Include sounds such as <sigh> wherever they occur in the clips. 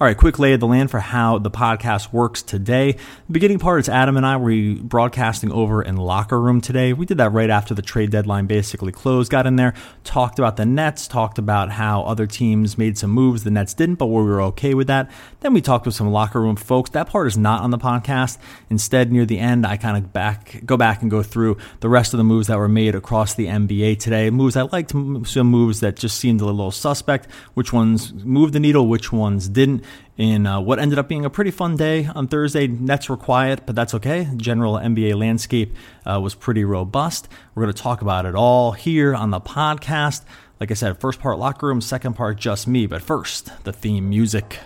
All right, quick lay of the land for how the podcast works today. The beginning part is Adam and I were broadcasting over in locker room today. We did that right after the trade deadline basically closed. Got in there, talked about the Nets, talked about how other teams made some moves the Nets didn't, but we were okay with that. Then we talked with some locker room folks. That part is not on the podcast. Instead, near the end, I kind of back go back and go through the rest of the moves that were made across the NBA today. Moves I liked, some moves that just seemed a little suspect. Which ones moved the needle, which ones didn't in uh, what ended up being a pretty fun day on Thursday. Nets were quiet, but that's okay. General NBA landscape uh, was pretty robust. We're going to talk about it all here on the podcast. Like I said, first part locker room, second part just me. But first, the theme music.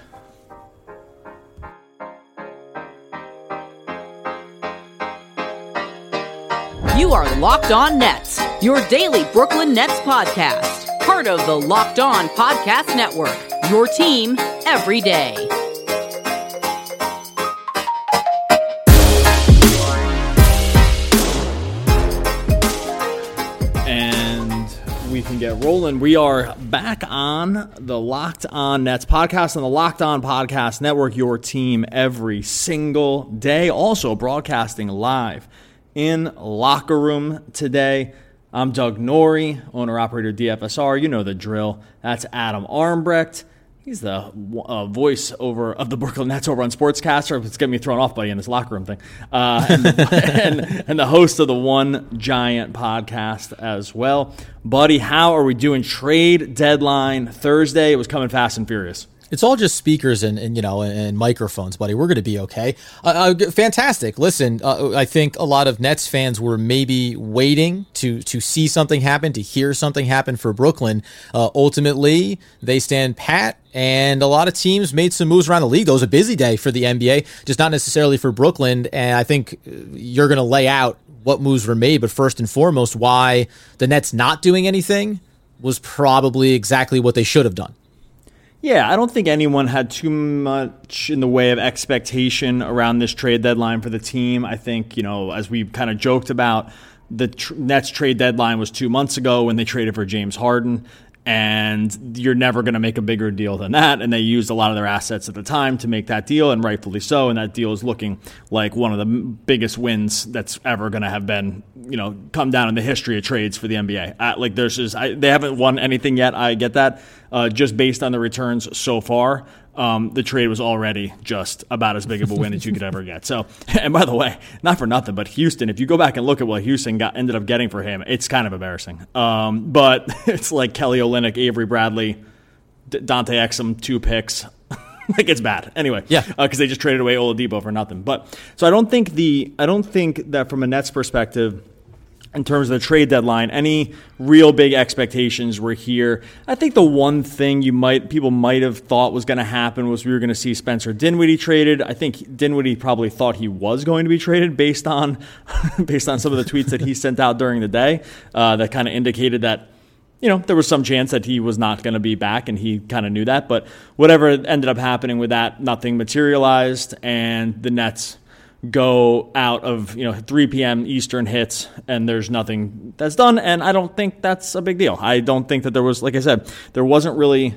You are Locked On Nets, your daily Brooklyn Nets podcast, part of the Locked On Podcast Network your team every day. And we can get rolling. We are back on the Locked On Nets podcast on the Locked On Podcast Network, your team every single day. Also broadcasting live in Locker Room today. I'm Doug Norrie, owner operator DFSR. You know the drill. That's Adam Armbrecht. He's the uh, voice over of the Brooklyn Nets over on Sportscaster. It's getting me thrown off, buddy, in this locker room thing. Uh, and, <laughs> and, and, the host of the One Giant podcast as well. Buddy, how are we doing? Trade deadline Thursday. It was coming fast and furious. It's all just speakers and, and you know and microphones, buddy. We're going to be okay. Uh, uh, fantastic. Listen, uh, I think a lot of Nets fans were maybe waiting to to see something happen, to hear something happen for Brooklyn. Uh, ultimately, they stand pat, and a lot of teams made some moves around the league. It was a busy day for the NBA, just not necessarily for Brooklyn. And I think uh, you're going to lay out what moves were made, but first and foremost, why the Nets not doing anything was probably exactly what they should have done. Yeah, I don't think anyone had too much in the way of expectation around this trade deadline for the team. I think, you know, as we kind of joked about, the tr- Nets trade deadline was two months ago when they traded for James Harden and you're never going to make a bigger deal than that. And they used a lot of their assets at the time to make that deal, and rightfully so. And that deal is looking like one of the biggest wins that's ever going to have been, you know, come down in the history of trades for the NBA. Like there's just I, they haven't won anything yet. I get that, uh, just based on the returns so far um, the trade was already just about as big of a win as you could ever get. So, <laughs> and by the way, not for nothing, but Houston, if you go back and look at what Houston got ended up getting for him, it's kind of embarrassing. Um, but <laughs> it's like Kelly Olynyk, Avery Bradley, D- Dante Exum, two picks. <laughs> like it's bad. Anyway, yeah, because uh, they just traded away Oladipo for nothing. But so I don't think the I don't think that from a Nets perspective in terms of the trade deadline, any real big expectations were here. I think the one thing you might people might have thought was going to happen was we were going to see Spencer Dinwiddie traded. I think Dinwiddie probably thought he was going to be traded based on <laughs> based on some of the tweets that he sent out during the day uh, that kind of indicated that you know, there was some chance that he was not going to be back, and he kind of knew that. But whatever ended up happening with that, nothing materialized, and the Nets go out of you know 3 p.m. Eastern hits, and there's nothing that's done. And I don't think that's a big deal. I don't think that there was, like I said, there wasn't really.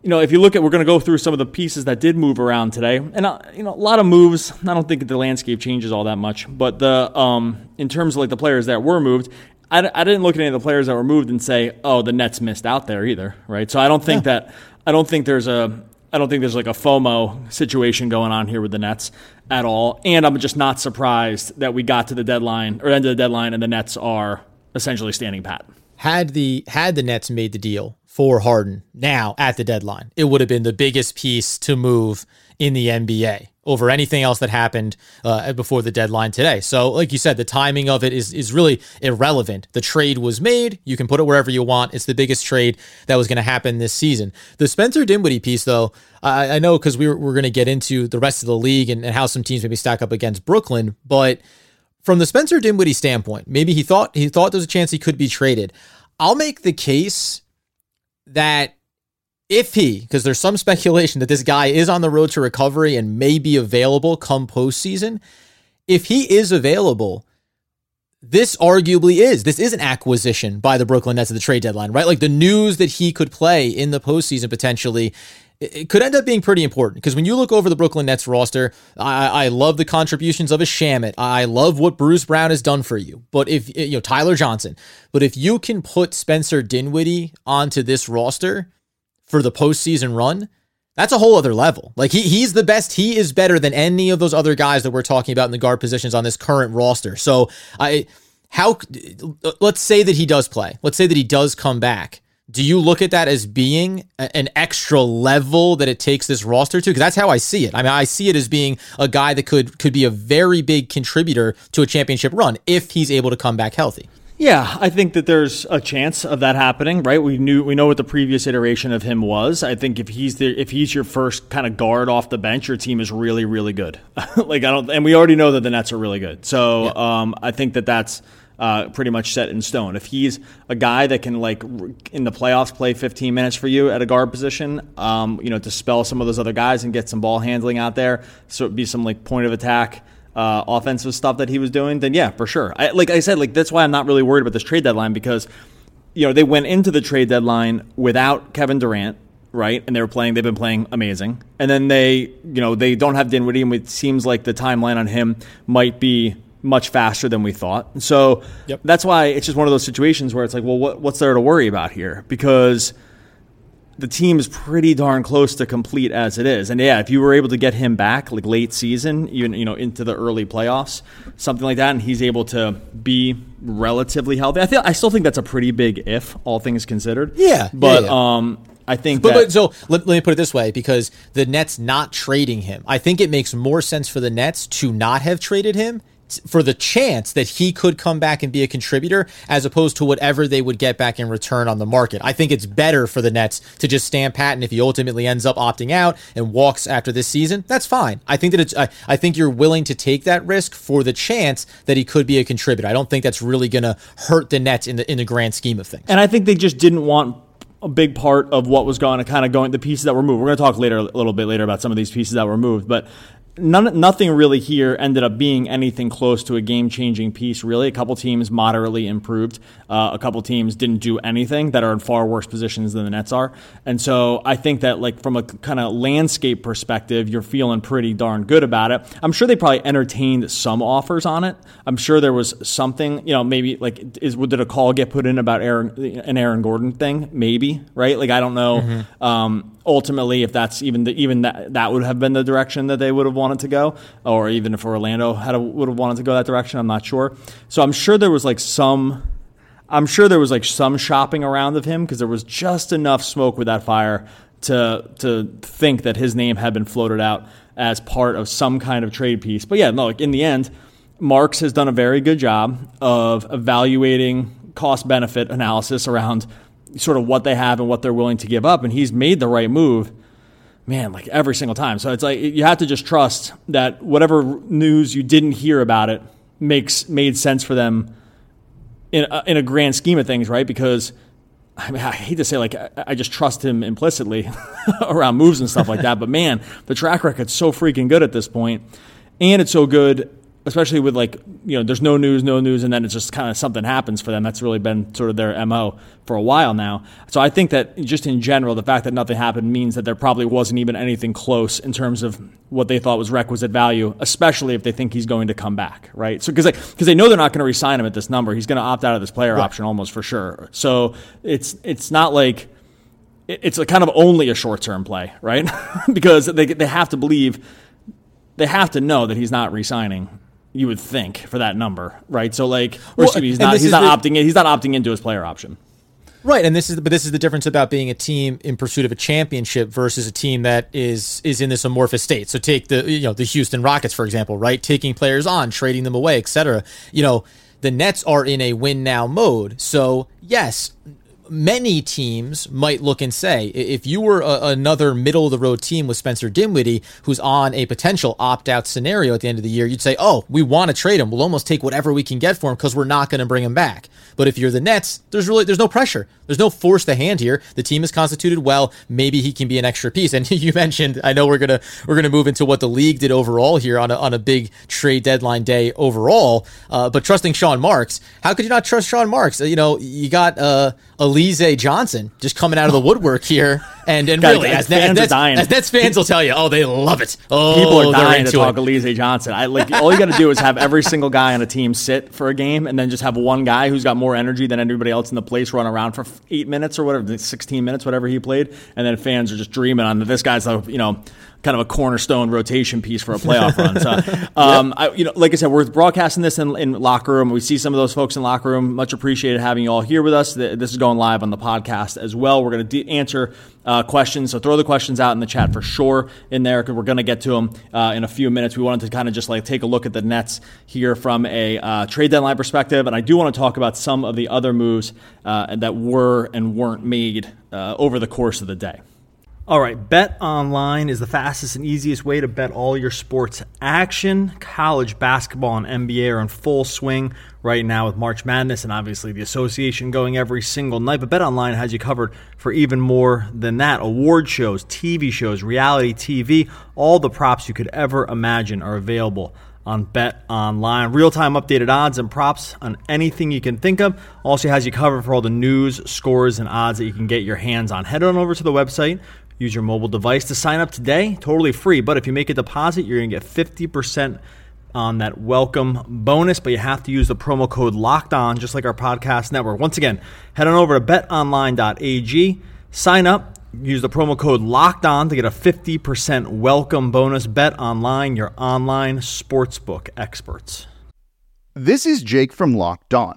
You know, if you look at, we're going to go through some of the pieces that did move around today, and uh, you know, a lot of moves. I don't think the landscape changes all that much, but the um, in terms of like the players that were moved, I, I didn't look at any of the players that were moved and say, oh, the Nets missed out there either, right? So I don't think yeah. that I don't think there's a I don't think there's like a FOMO situation going on here with the Nets at all. And I'm just not surprised that we got to the deadline or end of the deadline and the Nets are essentially standing pat. Had the had the Nets made the deal for Harden now at the deadline, it would have been the biggest piece to move in the NBA over anything else that happened uh, before the deadline today. So, like you said, the timing of it is is really irrelevant. The trade was made. You can put it wherever you want. It's the biggest trade that was going to happen this season. The Spencer Dinwiddie piece, though, I, I know because we we're, we're going to get into the rest of the league and, and how some teams maybe stack up against Brooklyn, but from the Spencer Dinwiddie standpoint, maybe he thought he thought there was a chance he could be traded. I'll make the case that if he, because there's some speculation that this guy is on the road to recovery and may be available come postseason, if he is available, this arguably is this is an acquisition by the Brooklyn Nets at the trade deadline, right? Like the news that he could play in the postseason potentially. It could end up being pretty important because when you look over the Brooklyn Nets roster, I, I love the contributions of a Shamet. I love what Bruce Brown has done for you. But if you know Tyler Johnson, but if you can put Spencer Dinwiddie onto this roster, for the postseason run, that's a whole other level. Like he he's the best. He is better than any of those other guys that we're talking about in the guard positions on this current roster. So I how let's say that he does play. Let's say that he does come back. Do you look at that as being an extra level that it takes this roster to? Because that's how I see it. I mean, I see it as being a guy that could could be a very big contributor to a championship run if he's able to come back healthy. Yeah, I think that there's a chance of that happening, right? We knew we know what the previous iteration of him was. I think if he's the if he's your first kind of guard off the bench, your team is really really good. <laughs> like I don't, and we already know that the Nets are really good. So yeah. um, I think that that's uh, pretty much set in stone. If he's a guy that can like in the playoffs play 15 minutes for you at a guard position, um, you know, to spell some of those other guys and get some ball handling out there, so it'd be some like point of attack uh, offensive stuff that he was doing, then yeah, for sure. I, like I said, like that's why I'm not really worried about this trade deadline because you know they went into the trade deadline without Kevin Durant, right? And they were playing. They've been playing amazing, and then they you know they don't have Dinwiddie, and it seems like the timeline on him might be much faster than we thought. So yep. that's why it's just one of those situations where it's like, well, what, what's there to worry about here? Because the team is pretty darn close to complete as it is. And yeah, if you were able to get him back like late season, even you know into the early playoffs, something like that, and he's able to be relatively healthy, I feel I still think that's a pretty big if, all things considered. Yeah, but yeah, yeah. um. I think but, that, but so let, let me put it this way because the Nets not trading him, I think it makes more sense for the Nets to not have traded him for the chance that he could come back and be a contributor as opposed to whatever they would get back in return on the market. I think it's better for the Nets to just stand pat and if he ultimately ends up opting out and walks after this season, that's fine. I think that it's I, I think you're willing to take that risk for the chance that he could be a contributor. I don't think that's really going to hurt the Nets in the in the grand scheme of things. And I think they just didn't want a big part of what was going to kind of going the pieces that were moved. We're going to talk later a little bit later about some of these pieces that were moved, but none, nothing really here ended up being anything close to a game changing piece, really. A couple teams moderately improved. Uh, a couple teams didn't do anything that are in far worse positions than the Nets are. And so I think that, like, from a kind of landscape perspective, you're feeling pretty darn good about it. I'm sure they probably entertained some offers on it. I'm sure there was something, you know, maybe like, is did a call get put in about Aaron, an Aaron Gordon thing? Maybe, right? Like, I don't know. Mm-hmm. Um, ultimately, if that's even the, even that that would have been the direction that they would have wanted to go, or even if Orlando had a, would have wanted to go that direction, I'm not sure. So I'm sure there was like some, I'm sure there was like some shopping around of him because there was just enough smoke with that fire to to think that his name had been floated out as part of some kind of trade piece. But yeah, no, like in the end, Marks has done a very good job of evaluating cost benefit analysis around sort of what they have and what they're willing to give up. And he's made the right move, man, like every single time. So it's like you have to just trust that whatever news you didn't hear about it makes made sense for them in a, in a grand scheme of things, right? Because I mean, I hate to say like I just trust him implicitly <laughs> around moves and stuff like that, but man, the track record's so freaking good at this point, and it's so good especially with like you know there's no news no news and then it's just kind of something happens for them. That's really been sort of their mo for a while now. So i think that just in general the fact that nothing happened means that there probably wasn't even anything close in terms of what they thought was requisite value especially if they think he's going to come back right? So because they, cause they know they're not going to resign him at this number. He's going to opt out of this player right. option almost for sure. So it's it's not like it's a kind of only a short term play right? <laughs> Because they, they have to believe they have to know that he's not resigning you would think for that number, right? So like, or well, he's not he's not the, opting in. He's not opting into his player option. Right, and this is but this is the difference about being a team in pursuit of a championship versus a team that is is in this amorphous state. So take the you know the Houston Rockets for example, right? Taking players on, trading them away, etc. You know, the Nets are in a win now mode. So yes, many teams might look and say, if you were a, another middle of the road team with Spencer Dinwiddie, who's on a potential opt out scenario at the end of the year, you'd say, oh, we want to trade him. We'll almost take whatever we can get for him because we're not going to bring him back. But if you're the Nets, there's really there's no pressure. There's no force the hand here. The team is constituted well. Maybe he can be an extra piece. And <laughs> you mentioned, I know we're gonna we're gonna move into what the league did overall here on a, on a big trade deadline day overall. Uh, but trusting Sean Marks, how could you not trust Sean Marks? Uh, you know, you got uh, Alize Johnson just coming out of the oh. woodwork here, and and <laughs> really, as, fans as, Nets, as Nets fans will tell you, oh, they love it. Oh, people are dying to talk Alize Johnson. I like all you got to do is have every single guy on a team sit for a game, and then just have one guy who's got more energy than anybody else in the place run around for eight minutes or whatever, sixteen minutes, whatever he played, and then fans are just dreaming on that this guy's you know kind of a cornerstone rotation piece for a <laughs> playoff run. So, um, I, you know, like I said, we're broadcasting this in, in, locker room. We see some of those folks in locker room. Much appreciated having you all here with us. This is going live on the podcast as well. We're going to de- answer uh, questions, so throw the questions out in the chat for sure in there because we're going to get to them uh, in a few minutes. We wanted to kind of just like take a look at the Nets here from a uh, trade deadline perspective, and I do want to talk about some of the other moves uh, that were and weren't made uh, over the course of the day. All right, Bet Online is the fastest and easiest way to bet all your sports action. College basketball and NBA are in full swing right now with March Madness and obviously the association going every single night. But Bet Online has you covered for even more than that. Award shows, TV shows, reality TV, all the props you could ever imagine are available on Bet Online. Real time updated odds and props on anything you can think of. Also has you covered for all the news, scores, and odds that you can get your hands on. Head on over to the website Use your mobile device to sign up today, totally free. But if you make a deposit, you're going to get 50% on that welcome bonus, but you have to use the promo code locked on, just like our podcast network. Once again, head on over to betonline.ag, sign up, use the promo code locked on to get a 50% welcome bonus. Bet online, your online sportsbook experts. This is Jake from Locked On.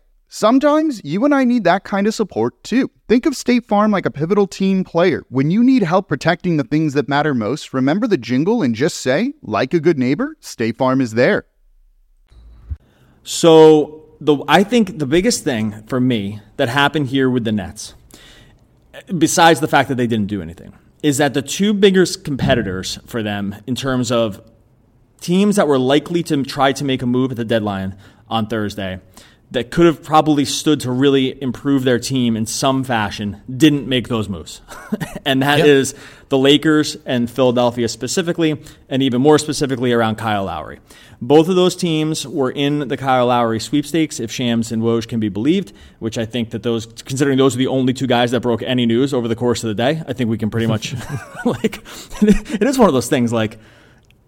Sometimes you and I need that kind of support too. Think of State Farm like a pivotal team player. When you need help protecting the things that matter most, remember the jingle and just say, like a good neighbor, State Farm is there. So, the I think the biggest thing for me that happened here with the Nets, besides the fact that they didn't do anything, is that the two biggest competitors for them in terms of teams that were likely to try to make a move at the deadline on Thursday that could have probably stood to really improve their team in some fashion didn't make those moves. <laughs> and that yep. is the Lakers and Philadelphia specifically, and even more specifically around Kyle Lowry. Both of those teams were in the Kyle Lowry sweepstakes, if Shams and Woj can be believed, which I think that those, considering those are the only two guys that broke any news over the course of the day, I think we can pretty much, <laughs> like, <laughs> it is one of those things like,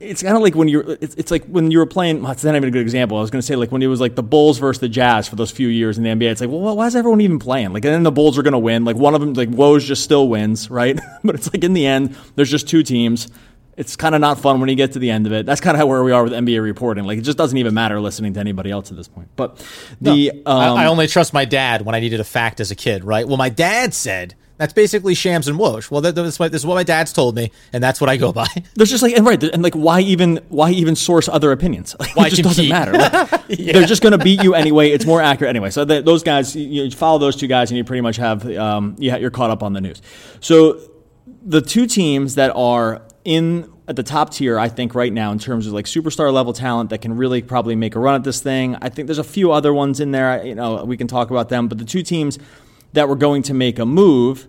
it's kind of like when you're it's, it's like when you were playing that's not even a good example i was going to say like when it was like the bulls versus the jazz for those few years in the nba it's like well why is everyone even playing like and then the bulls are going to win like one of them like woes just still wins right <laughs> but it's like in the end there's just two teams it's kind of not fun when you get to the end of it. That's kind of where we are with NBA reporting. Like it just doesn't even matter listening to anybody else at this point. But the no, um, I, I, only trust my dad when I needed a fact as a kid, right? Well, my dad said that's basically Shams and Woj. Well, that, that's what, this is what my dad's told me, and that's what I go by. <laughs> There's just like and right, and like why even why even source other opinions? <laughs> Like, why it just compete? doesn't matter. <laughs> Like, yeah. They're just going to beat you anyway. It's more accurate anyway. So the, those guys, you, you, follow those two guys, and you pretty much have um, yeah, you're caught up on the news. So the two teams that are in at the top tier, I think, right now in terms of like superstar level talent that can really probably make a run at this thing. I think there's a few other ones in there. You know, we can talk about them, but the two teams that were going to make a move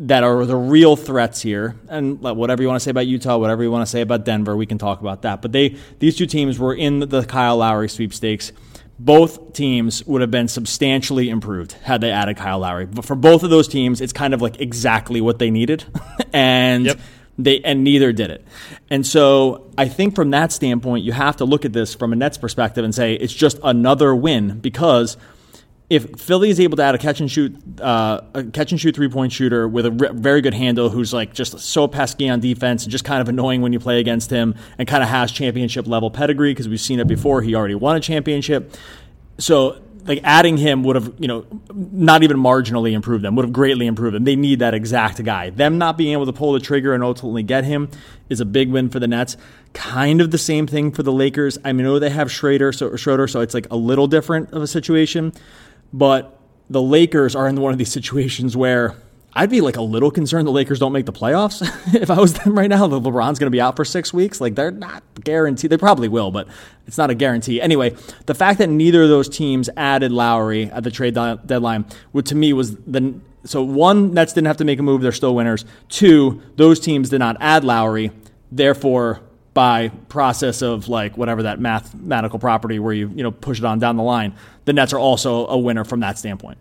that are the real threats here, and whatever you want to say about Utah, whatever you want to say about Denver, we can talk about that. But they, these two teams were in the Kyle Lowry sweepstakes. Both teams would have been substantially improved had they added Kyle Lowry. But for both of those teams, it's kind of like exactly what they needed, <laughs> and. Yep they and neither did it. And so I think from that standpoint, you have to look at this from a Nets perspective and say it's just another win because if Philly is able to add a catch and shoot, uh, a catch and shoot three point shooter with a re- very good handle, who's like just so pesky on defense and just kind of annoying when you play against him, and kind of has championship level pedigree because we've seen it before. He already won a championship, so like adding him would have, you know, not even marginally improved them, would have greatly improved them. They need that exact guy. Them not being able to pull the trigger and ultimately get him is a big win for the Nets. Kind of the same thing for the Lakers. I know they have Schroeder, so Schroeder, so it's like a little different of a situation, but the Lakers are in one of these situations where I'd be like a little concerned the Lakers don't make the playoffs <laughs> if I was them right now. The LeBron's going to be out for six weeks. Like they're not guaranteed. They probably will, but it's not a guarantee. Anyway, the fact that neither of those teams added Lowry at the trade deadline, would to me was the so one Nets didn't have to make a move. They're still winners. Two, those teams did not add Lowry. Therefore, by process of like whatever that mathematical property where you you know push it on down the line, the Nets are also a winner from that standpoint.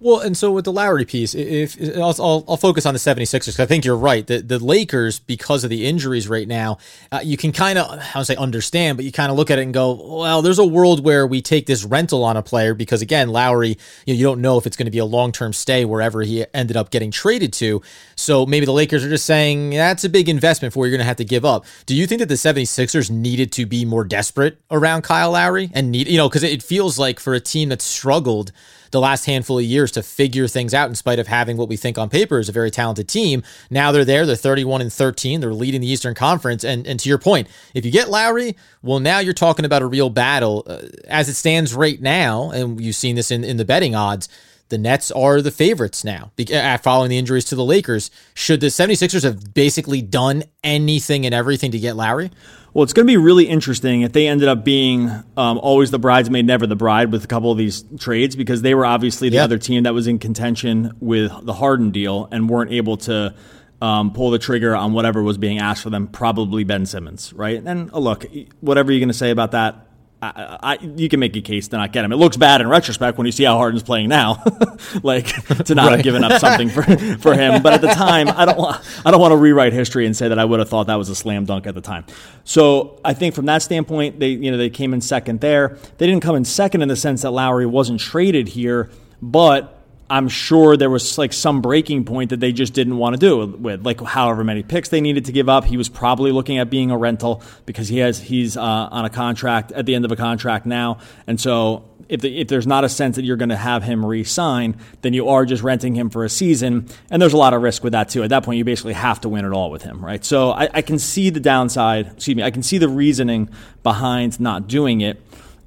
Well, and so with the Lowry piece, if, if I'll, I'll, focus on the 76ers because I think you're right. The, the Lakers, because of the injuries right now, uh, you can kind of, I don't say understand, but you kind of look at it and go, well, there's a world where we take this rental on a player because, again, Lowry, you, know, you don't know if it's going to be a long term stay wherever he ended up getting traded to. So maybe the Lakers are just saying that's a big investment for what you're going to have to give up. Do you think that the 76ers needed to be more desperate around Kyle Lowry and need, you know, because it feels like for a team that struggled, the last handful of years to figure things out in spite of having what we think on paper is a very talented team. Now they're there, they're 31 and 13, they're leading the Eastern Conference. And, and to your point, if you get Lowry, well, now you're talking about a real battle. Uh, as it stands right now, and you've seen this in, in the betting odds, the Nets are the favorites now uh, following the injuries to the Lakers. Should the 76ers have basically done anything and everything to get Lowry? Well, it's going to be really interesting if they ended up being um, always the bridesmaid, never the bride with a couple of these trades because they were obviously the yep. other team that was in contention with the Harden deal and weren't able to um, pull the trigger on whatever was being asked for them, probably Ben Simmons, right? And look, whatever you're going to say about that, I, I, you can make a case to not get him. It looks bad in retrospect when you see how Harden's playing now, <laughs> like to not right. have given up something for, for him. But at the time, I don't want I don't want to rewrite history and say that I would have thought that was a slam dunk at the time. So I think from that standpoint, they you know they came in second there. They didn't come in second in the sense that Lowry wasn't traded here, but I'm sure there was like some breaking point that they just didn't want to do with, like however many picks they needed to give up. He was probably looking at being a rental because he has he's uh, on a contract at the end of a contract now, and so if the, if there's not a sense that you're going to have him re-sign, then you are just renting him for a season, and there's a lot of risk with that too. At that point, you basically have to win it all with him, right? So I, I can see the downside. Excuse me, I can see the reasoning behind not doing it,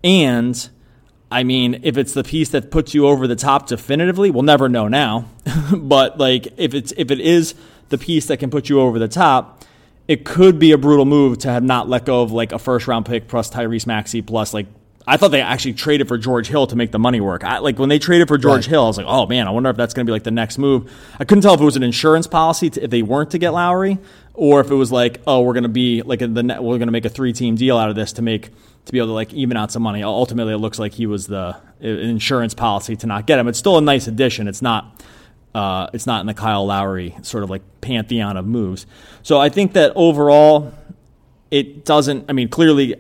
and I mean, if it's the piece that puts you over the top definitively, we'll never know now. <laughs> but like if it's if it is the piece that can put you over the top, it could be a brutal move to have not let go of like a first round pick plus Tyrese Maxey plus like I thought they actually traded for George Hill to make the money work. I, like when they traded for George right. Hill, I was like, oh man, I wonder if that's going to be like the next move. I couldn't tell if it was an insurance policy to, if they weren't to get Lowry, or if it was like, oh, we're going to be like the we're going to make a three team deal out of this to make to be able to like even out some money. Ultimately, it looks like he was the insurance policy to not get him. It's still a nice addition. It's not. Uh, it's not in the Kyle Lowry sort of like pantheon of moves. So I think that overall, it doesn't. I mean, clearly.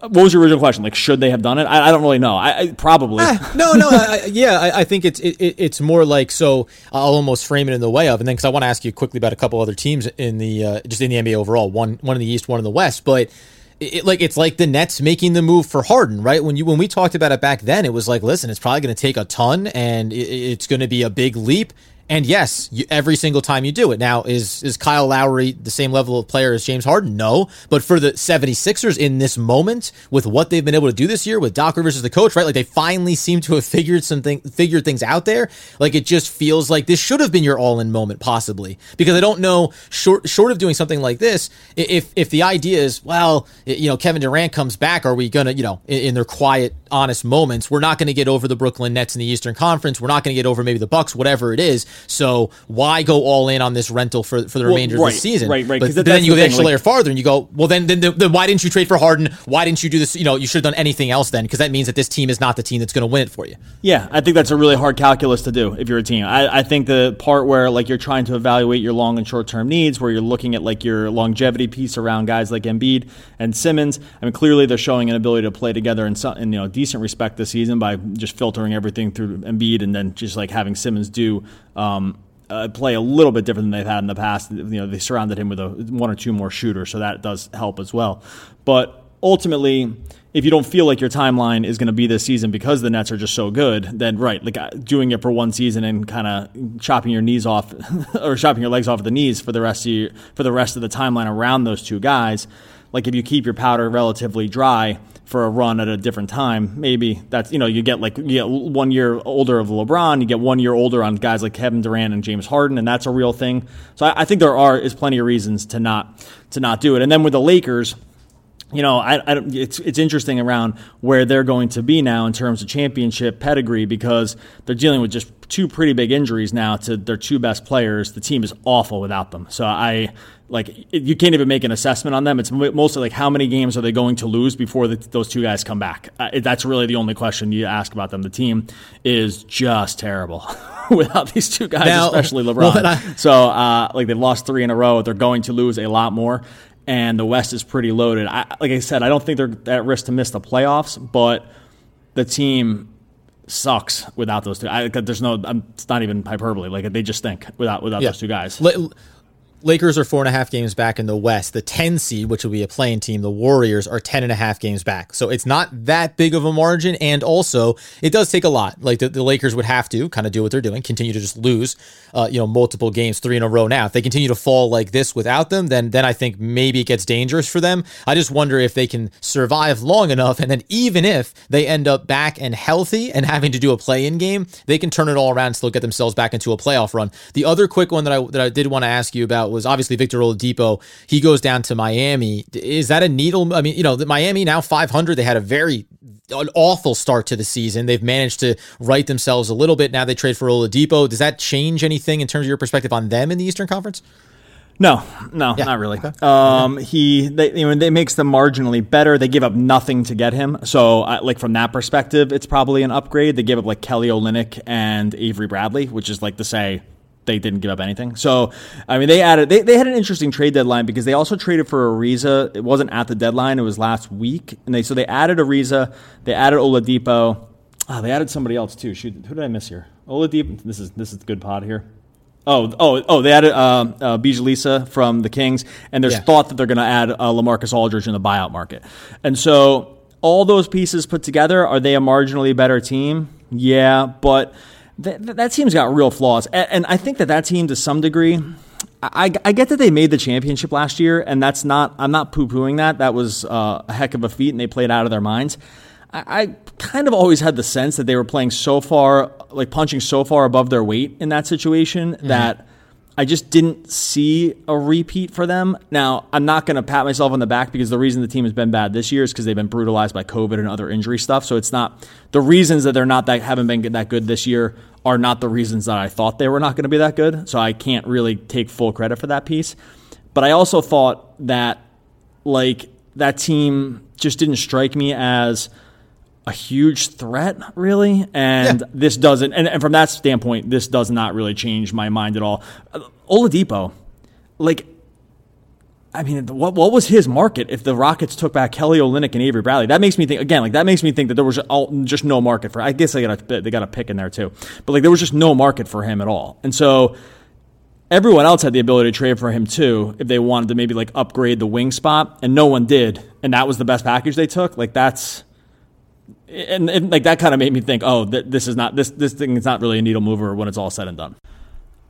What was your original question? Like, should they have done it? I, I don't really know. I, I probably. Ah, no, no, I, yeah, I, I, think it's it, it's more like so. I'll almost frame it in the way of, and then because I want to ask you quickly about a couple other teams in the uh, just in the NBA overall. One one in the East, one in the West, but it, like it's like the Nets making the move for Harden, right? When you when we talked about it back then, it was like, listen, it's probably going to take a ton, and it, it's going to be a big leap. And yes, you, every single time you do it. Now, is is Kyle Lowry the same level of player as James Harden? No. But for the 76ers in this moment, with what they've been able to do this year, with Doc Rivers as the coach, right? Like they finally seem to have figured something, figured things out there. Like it just feels like this should have been your all in moment, possibly. Because I don't know, short short of doing something like this, if if the idea is, well, you know, Kevin Durant comes back, are we gonna, you know, in, in their quiet, honest moments, we're not gonna get over the Brooklyn Nets in the Eastern Conference, we're not gonna get over maybe the Bucks, whatever it is so why go all in on this rental for, for the remainder right, of the season? Right, right. But then you go the extra like, layer farther and you go, well, then, then, then why didn't you trade for Harden? Why didn't you do this? You know, you should have done anything else then because that means that this team is not the team that's going to win it for you. Yeah, I think that's a really hard calculus to do if you're a team. I, I think the part where like you're trying to evaluate your long and short term needs, where you're looking at like your longevity piece around guys like Embiid and Simmons. I mean, clearly they're showing an ability to play together in, some, in you know decent respect this season by just filtering everything through Embiid and then just like having Simmons do um, uh, play a little bit different than they've had in the past. You know, they surrounded him with a one or two more shooters, so that does help as well. But ultimately, if you don't feel like your timeline is going to be this season because the Nets are just so good, then right, like uh, doing it for one season and kind of chopping your knees off <laughs> or chopping your legs off the knees for the rest of your, for the rest of the timeline around those two guys. Like if you keep your powder relatively dry for a run at a different time. Maybe that's you know you get like you get one year older of LeBron, you get one year older on guys like Kevin Durant and James Harden, and that's a real thing. So I, I think there are is plenty of reasons to not to not do it. And then with the Lakers. You know, I, I, it's it's interesting around where they're going to be now in terms of championship pedigree because they're dealing with just two pretty big injuries now to their two best players. The team is awful without them. So I like you can't even make an assessment on them. It's mostly like how many games are they going to lose before the, those two guys come back. Uh, that's really the only question you ask about them. The team is just terrible <laughs> without these two guys, now, especially LeBron. Well, I, so uh, like they've lost three in a row. They're going to lose a lot more, and the West is pretty loaded. I, like I said, I don't think they're at risk to miss the playoffs, but the team sucks without those two. I, there's no, I'm, it's not even hyperbole. Like they just stink without without yeah. those two guys. Lakers are four and a half games back in the West. The 10 seed, which will be a play-in team, the Warriors are 10 and a half games back. So it's not that big of a margin. And also, it does take a lot. Like the, the Lakers would have to kind of do what they're doing, continue to just lose, uh, you know, multiple games, three in a row now. If they continue to fall like this without them, then, then I think maybe it gets dangerous for them. I just wonder if they can survive long enough. And then even if they end up back and healthy and having to do a play in game, they can turn it all around and still get themselves back into a playoff run. The other quick one that I, that I did want to ask you about was obviously Victor Oladipo. He goes down to Miami. Is that a needle? I mean, you know, the Miami now 500. They had a very an awful start to the season. They've managed to right themselves a little bit. Now they trade for Oladipo. Does that change anything in terms of your perspective on them in the Eastern Conference? No, no, yeah. not really. Okay. Um, he they you know they makes them marginally better. They give up nothing to get him, so uh, like from that perspective, it's probably an upgrade. They give up like Kelly Olynyk and Avery Bradley, which is like to say they didn't give up anything. So, I mean, they added, they, they had an interesting trade deadline because they also traded for Ariza. It wasn't at the deadline, it was last week. And they, so they added Ariza, they added Oladipo. Oh, they added somebody else too. Shoot, who did I miss here? Oladipo. This is, this is the good pod here. Oh, oh, oh! They added uh, uh, Bjelica from the Kings, and there's yeah. thought that they're going to add uh, LaMarcus Aldridge in the buyout market. And so, all those pieces put together, are they a marginally better team? Yeah, but that, that team's got real flaws. And, and, I think that that team, to some degree, I, I, get that they made the championship last year, and that's not, I'm not poo pooing that. That was uh, a heck of a feat, and they played out of their minds. I, I kind of always had the sense that they were playing so far, like punching so far above their weight in that situation mm-hmm. that I just didn't see a repeat for them. Now, I'm not going to pat myself on the back because the reason the team has been bad this year is because they've been brutalized by COVID and other injury stuff. So it's not the reasons that they're not that haven't been that good this year are not the reasons that I thought they were not going to be that good. So I can't really take full credit for that piece. But I also thought that like that team just didn't strike me as a huge threat, really. And yeah. this doesn't, and, and, from that standpoint, this does not really change my mind at all. Uh, Oladipo, like, I mean, what what was his market if the Rockets took back Kelly Olynyk and Avery Bradley? That makes me think again. Like that makes me think that there was all, just no market for. I guess they got a, they got a pick in there too, but like there was just no market for him at all. And so everyone else had the ability to trade for him too if they wanted to maybe like upgrade the wing spot, and no one did. And that was the best package they took. Like that's and, and like that kind of made me think, oh, th- this is not this this thing is not really a needle mover when it's all said and done.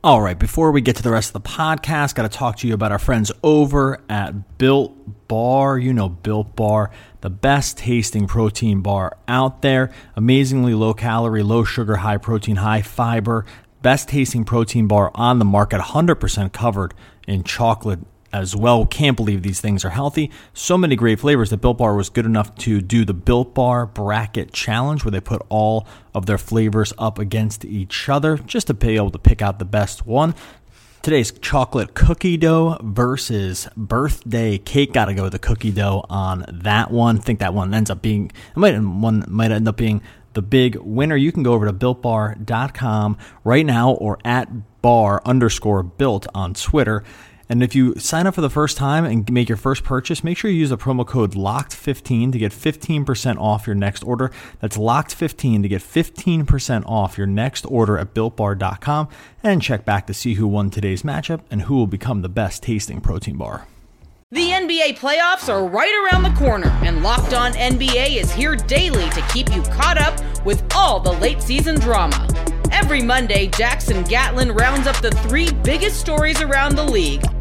All right, before we get to the rest of the podcast, got to talk to you about our friends over at Built Bar. You know, Built Bar, the best tasting protein bar out there. Amazingly low calorie, low sugar, high protein, high fiber. Best tasting protein bar on the market, 100% covered in chocolate as well. Can't believe these things are healthy. So many great flavors that Built Bar was good enough to do the Built Bar Bracket Challenge, where they put all of their flavors up against each other just to be able to pick out the best one. Today's chocolate cookie dough versus birthday cake. Got to go with the cookie dough on that one. think that one ends up being might one might end up being the big winner. You can go over to builtbar.com right now or at bar underscore built on Twitter and if you sign up for the first time and make your first purchase, make sure you use the promo code LOCKED15 to get 15% off your next order. That's LOCKED15 to get 15% off your next order at builtbar.com and check back to see who won today's matchup and who will become the best tasting protein bar. The NBA playoffs are right around the corner, and Locked On NBA is here daily to keep you caught up with all the late season drama. Every Monday, Jackson Gatlin rounds up the three biggest stories around the league,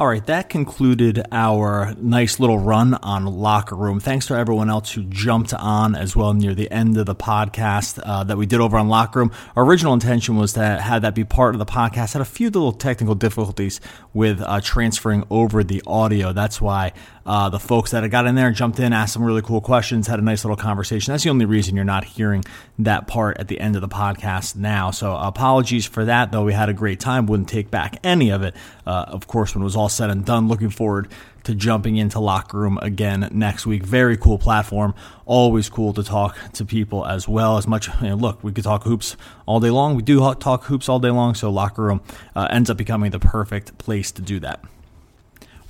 All right, that concluded our nice little run on Locker Room. Thanks to everyone else who jumped on as well near the end of the podcast uh, that we did over on Locker Room. Our original intention was to have that be part of the podcast. Had a few little technical difficulties with uh, transferring over the audio. That's why uh, the folks that got in there jumped in, asked some really cool questions, had a nice little conversation. That's the only reason you're not hearing that part at the end of the podcast now. So apologies for that, though we had a great time. Wouldn't take back any of it, uh, of course, when it was all said and done. Looking forward to jumping into Locker Room again next week. Very cool platform. Always cool to talk to people as well. As much, you know, look, we could talk hoops all day long. We do talk hoops all day long, so Locker Room uh, ends up becoming the perfect place to do that.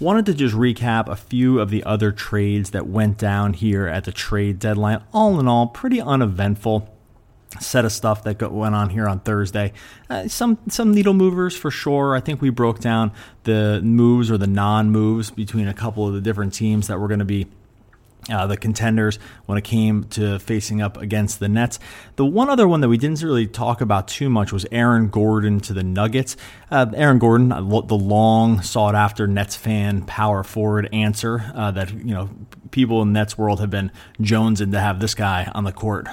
Wanted to just recap a few of the other trades that went down here at the trade deadline. All in all, pretty uneventful set of stuff that went on here on Thursday. Uh, some some needle movers for sure. I think we broke down the moves or the non moves between a couple of the different teams that were going to be uh, the contenders when it came to facing up against the Nets. The one other one that we didn't really talk about too much was Aaron Gordon to the Nuggets. Uh, Aaron Gordon, the long sought after Nets fan power forward answer uh, that you know people in Nets world have been jonesing to have this guy on the court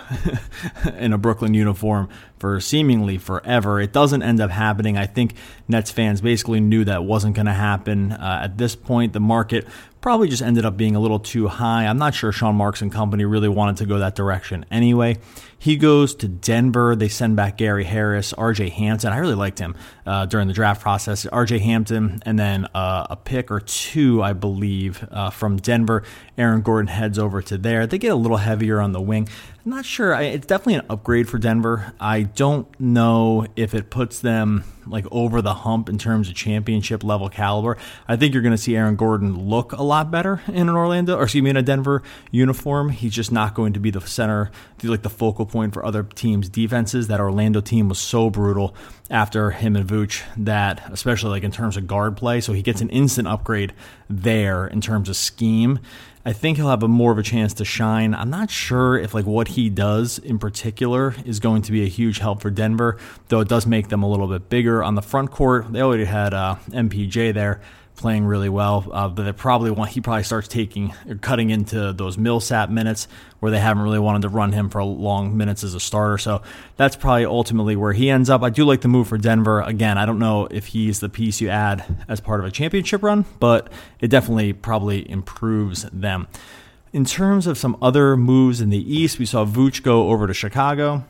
<laughs> in a Brooklyn uniform for seemingly forever. It doesn't end up happening. I think Nets fans basically knew that wasn't going to happen. Uh, at this point, the market probably just ended up being a little too high. I'm not sure Sean Marks and company really wanted to go that direction anyway. He goes to Denver. They send back Gary Harris, RJ Hampton. I really liked him uh, during the draft process. RJ Hampton, and then uh, a pick or two, I believe, uh, from Denver. Aaron Gordon heads over to there. They get a little heavier on the wing. I'm not sure. It's definitely an upgrade for Denver. I don't know if it puts them like over the hump in terms of championship level caliber. I think you're going to see Aaron Gordon look a lot better in an Orlando, or excuse me, in a Denver uniform. He's just not going to be the center, like the focal point for other teams' defenses. That Orlando team was so brutal after him and Vooch that, especially like in terms of guard play, so he gets an instant upgrade there in terms of scheme. I think he'll have a more of a chance to shine. I'm not sure if like what he does in particular is going to be a huge help for Denver, though it does make them a little bit bigger on the front court. They already had uh, MPJ there playing really well. Uh, but they probably want he probably starts taking or cutting into those Millsap minutes where they haven't really wanted to run him for long minutes as a starter. So that's probably ultimately where he ends up. I do like the move for Denver. Again, I don't know if he's the piece you add as part of a championship run, but it definitely probably improves them. In terms of some other moves in the East, we saw Vooch go over to Chicago.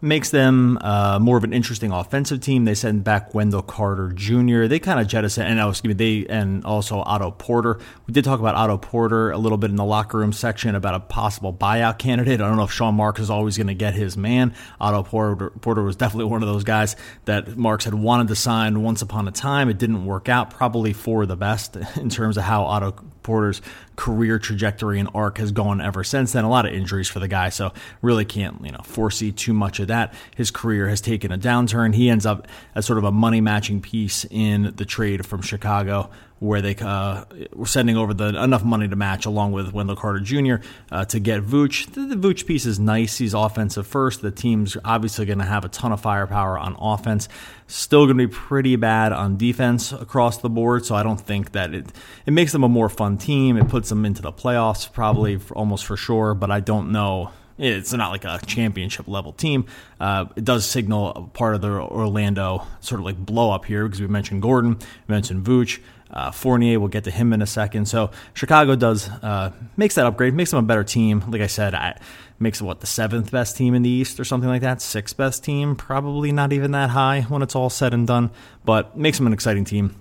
Makes them uh, more of an interesting offensive team. They send back Wendell Carter Jr. They kind of jettison, and oh, excuse me, they and also Otto Porter. We did talk about Otto Porter a little bit in the locker room section about a possible buyout candidate. I don't know if Sean Marks is always going to get his man. Otto Porter, Porter was definitely one of those guys that Marks had wanted to sign once upon a time. It didn't work out, probably for the best in terms of how Otto Porter's career trajectory and arc has gone ever since then. A lot of injuries for the guy, so really can't you know foresee too much of that. His career has taken a downturn. He ends up as sort of a money matching piece in the trade from Chicago where they uh, were sending over the enough money to match along with Wendell Carter Jr. Uh, to get Vooch. The, the Vooch piece is nice. He's offensive first. The team's obviously going to have a ton of firepower on offense. Still going to be pretty bad on defense across the board. So I don't think that it it makes them a more fun team. It puts them into the playoffs probably for, almost for sure. But I don't know it's not like a championship level team. Uh, it does signal part of the Orlando sort of like blow up here because we mentioned Gordon, we mentioned Vooch. Uh, Fournier, we'll get to him in a second. So Chicago does uh, makes that upgrade, makes them a better team. Like I said, I, makes what the seventh best team in the East or something like that. Sixth best team, probably not even that high when it's all said and done, but makes them an exciting team.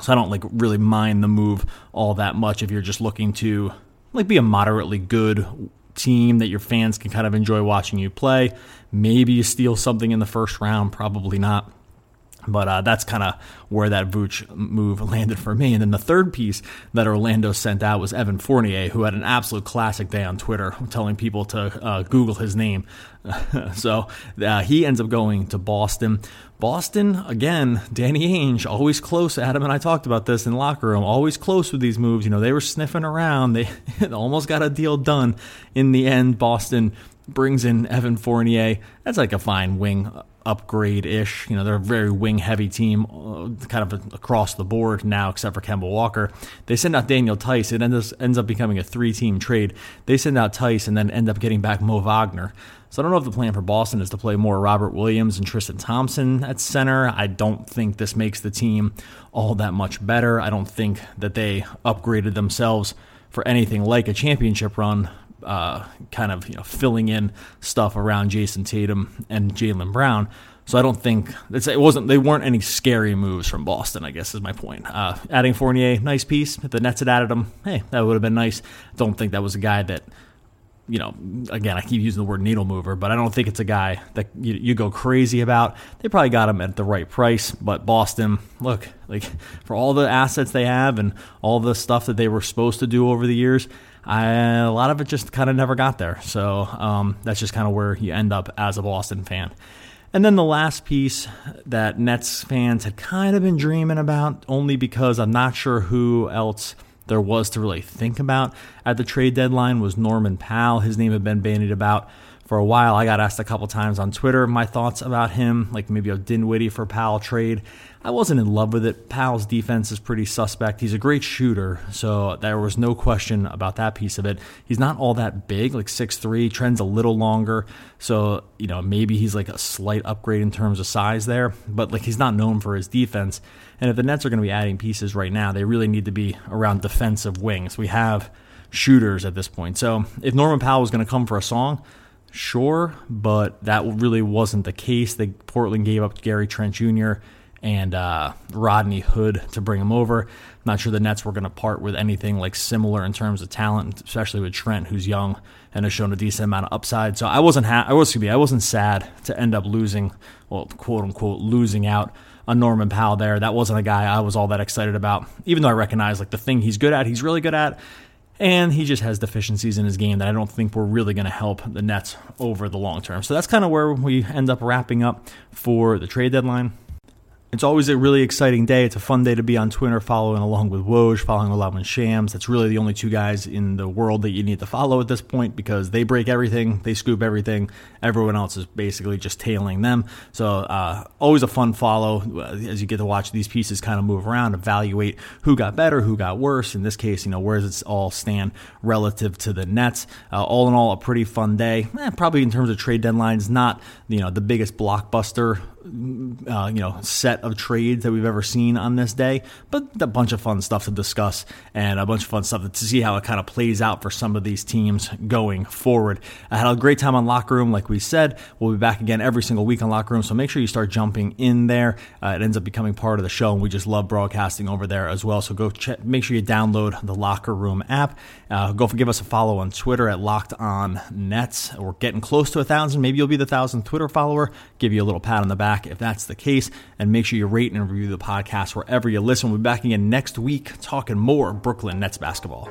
So I don't like really mind the move all that much if you're just looking to like be a moderately good team that your fans can kind of enjoy watching you play. Maybe you steal something in the first round, probably not. But uh, that's kind of where that Vooch move landed for me. And then the third piece that Orlando sent out was Evan Fournier, who had an absolute classic day on Twitter, telling people to uh, Google his name. <laughs> so uh, he ends up going to Boston. Boston, again, Danny Ainge, always close. Adam and I talked about this in the locker room, always close with these moves. You know, they were sniffing around. They <laughs> almost got a deal done. In the end, Boston brings in Evan Fournier. That's like a fine wing upgrade ish. You know, they're a very wing heavy team, uh, kind of across the board now, except for Kemba Walker. They send out Daniel Theis. It ends, ends up becoming a three team trade. They send out Theis and then end up getting back Mo Wagner. So I don't know if the plan for Boston is to play more Robert Williams and Tristan Thompson at center. I don't think this makes the team all that much better. I don't think that they upgraded themselves for anything like a championship run uh, kind of you know filling in stuff around Jayson Tatum and Jaylen Brown. So I don't think it wasn't. They weren't any scary moves from Boston. I guess is my point. Uh, adding Fournier, nice piece. If the Nets had added him, hey, that would have been nice. Don't think that was a guy that, you know. Again, I keep using the word needle mover, but I don't think it's a guy that you, you go crazy about. They probably got him at the right price, but Boston, look, like for all the assets they have and all the stuff that they were supposed to do over the years, I, a lot of it just kind of never got there. So um, that's just kind of where you end up as a Boston fan. And then the last piece that Nets fans had kind of been dreaming about, only because I'm not sure who else there was to really think about at the trade deadline, was Norman Powell. His name had been bandied about for a while. I got asked a couple times on Twitter my thoughts about him, like maybe a Dinwiddie for Powell trade. I wasn't in love with it. Powell's defense is pretty suspect. He's a great shooter, so there was no question about that piece of it. He's not all that big, like six three. trends a little longer, so you know maybe he's like a slight upgrade in terms of size there, but like he's not known for his defense. And if the Nets are going to be adding pieces right now, they really need to be around defensive wings. We have shooters at this point. So if Norman Powell was going to come for a song, sure, but that really wasn't the case. They Portland gave up Gary Trent Jr and uh, Rodney Hood to bring him over. Not sure the Nets were going to part with anything like similar in terms of talent, especially with Trent, who's young and has shown a decent amount of upside. So I wasn't ha- I was be I wasn't sad to end up losing, well, quote unquote, losing out on Norman Powell there. That wasn't a guy I was all that excited about, even though I recognize like the thing he's good at, he's really good at. And he just has deficiencies in his game that I don't think were really going to help the Nets over the long term. So that's kind of where we end up wrapping up for the trade deadline. It's always a really exciting day. It's a fun day to be on Twitter, following along with Woj, following along with Shams. That's really the only two guys in the world that you need to follow at this point because they break everything, they scoop everything. Everyone else is basically just tailing them. So uh, always a fun follow uh, as you get to watch these pieces kind of move around, evaluate who got better, who got worse. In this case, you know where does it all stand relative to the Nets? Uh, all in all, a pretty fun day. Eh, probably in terms of trade deadlines, not you know the biggest blockbuster uh, you know set of trades that we've ever seen on this day, but a bunch of fun stuff to discuss and a bunch of fun stuff to see how it kind of plays out for some of these teams going forward. I had a great time on Locker Room, like we said. We'll be back again every single week on Locker Room, so make sure you start jumping in there. Uh, it ends up becoming part of the show, and we just love broadcasting over there as well. So go check, make sure you download the Locker Room app. Uh, go give us a follow on Twitter at Locked On Nets. We're getting close to a thousand. Maybe you'll be the thousand Twitter follower. Give you a little pat on the back if that's the case, and make sure you rate and review the podcast wherever you listen. We'll be back again next week talking more Brooklyn Nets basketball.